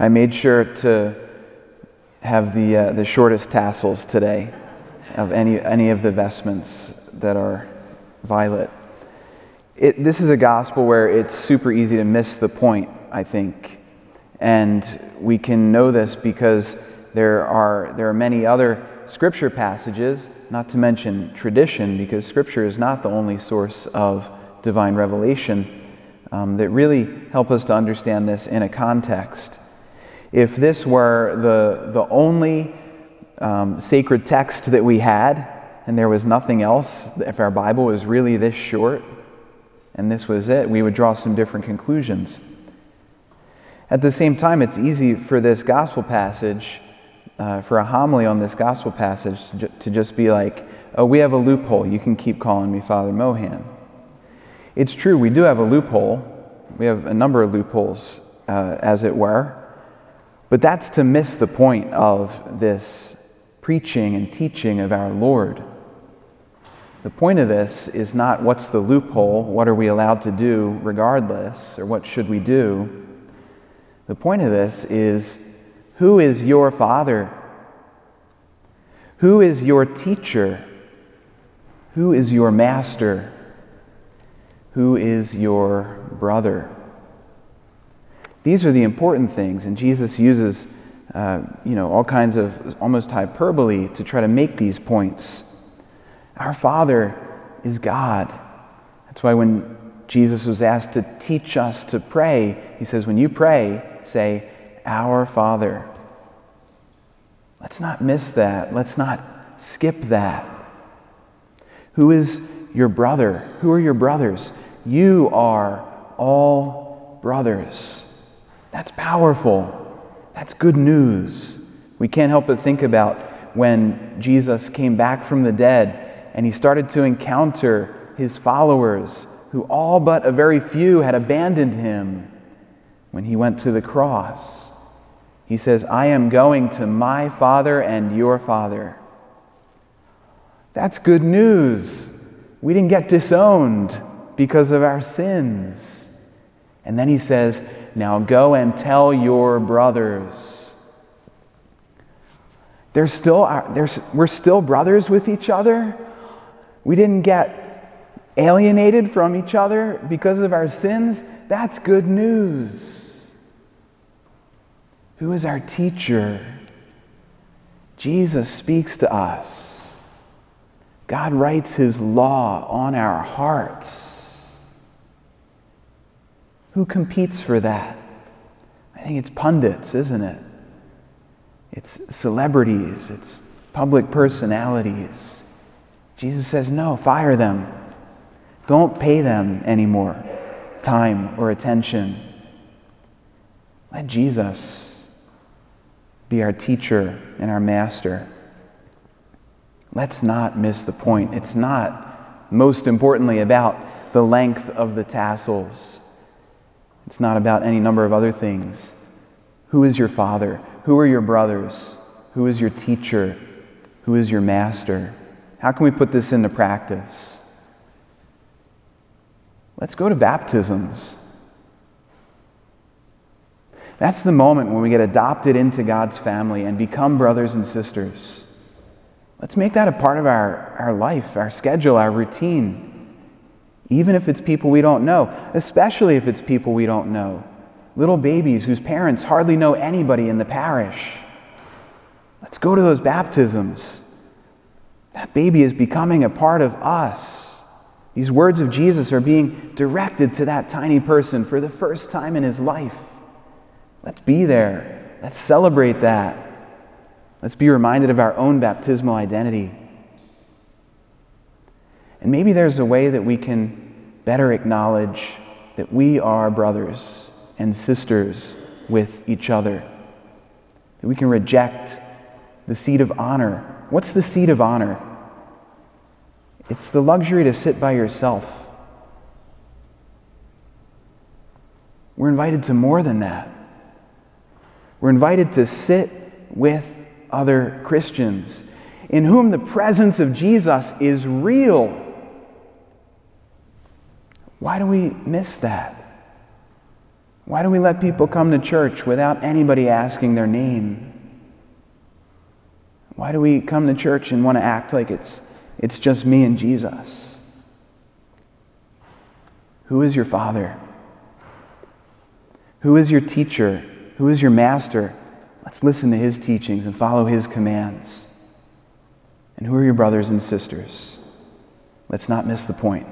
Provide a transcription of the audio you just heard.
I made sure to have the, uh, the shortest tassels today of any, any of the vestments that are violet. It, this is a gospel where it's super easy to miss the point, I think. And we can know this because there are, there are many other scripture passages, not to mention tradition, because scripture is not the only source of divine revelation, um, that really help us to understand this in a context. If this were the, the only um, sacred text that we had, and there was nothing else, if our Bible was really this short, and this was it, we would draw some different conclusions. At the same time, it's easy for this gospel passage, uh, for a homily on this gospel passage, to just be like, oh, we have a loophole. You can keep calling me Father Mohan. It's true, we do have a loophole. We have a number of loopholes, uh, as it were. But that's to miss the point of this preaching and teaching of our Lord. The point of this is not what's the loophole, what are we allowed to do regardless, or what should we do. The point of this is who is your father? Who is your teacher? Who is your master? Who is your brother? These are the important things, and Jesus uses uh, you know, all kinds of almost hyperbole to try to make these points. Our Father is God. That's why when Jesus was asked to teach us to pray, he says, when you pray, say, Our Father. Let's not miss that. Let's not skip that. Who is your brother? Who are your brothers? You are all brothers. That's powerful. That's good news. We can't help but think about when Jesus came back from the dead and he started to encounter his followers, who all but a very few had abandoned him when he went to the cross. He says, I am going to my Father and your Father. That's good news. We didn't get disowned because of our sins. And then he says, now go and tell your brothers. They're still, uh, they're, we're still brothers with each other. We didn't get alienated from each other because of our sins. That's good news. Who is our teacher? Jesus speaks to us. God writes his law on our hearts. Who competes for that? I think it's pundits, isn't it? It's celebrities, it's public personalities. Jesus says, no, fire them. Don't pay them anymore time or attention. Let Jesus be our teacher and our master. Let's not miss the point. It's not, most importantly, about the length of the tassels. It's not about any number of other things. Who is your father? Who are your brothers? Who is your teacher? Who is your master? How can we put this into practice? Let's go to baptisms. That's the moment when we get adopted into God's family and become brothers and sisters. Let's make that a part of our, our life, our schedule, our routine even if it's people we don't know, especially if it's people we don't know. Little babies whose parents hardly know anybody in the parish. Let's go to those baptisms. That baby is becoming a part of us. These words of Jesus are being directed to that tiny person for the first time in his life. Let's be there. Let's celebrate that. Let's be reminded of our own baptismal identity. And maybe there's a way that we can better acknowledge that we are brothers and sisters with each other. That we can reject the seat of honor. What's the seat of honor? It's the luxury to sit by yourself. We're invited to more than that. We're invited to sit with other Christians in whom the presence of Jesus is real why do we miss that? Why do we let people come to church without anybody asking their name? Why do we come to church and want to act like it's, it's just me and Jesus? Who is your father? Who is your teacher? Who is your master? Let's listen to his teachings and follow his commands. And who are your brothers and sisters? Let's not miss the point.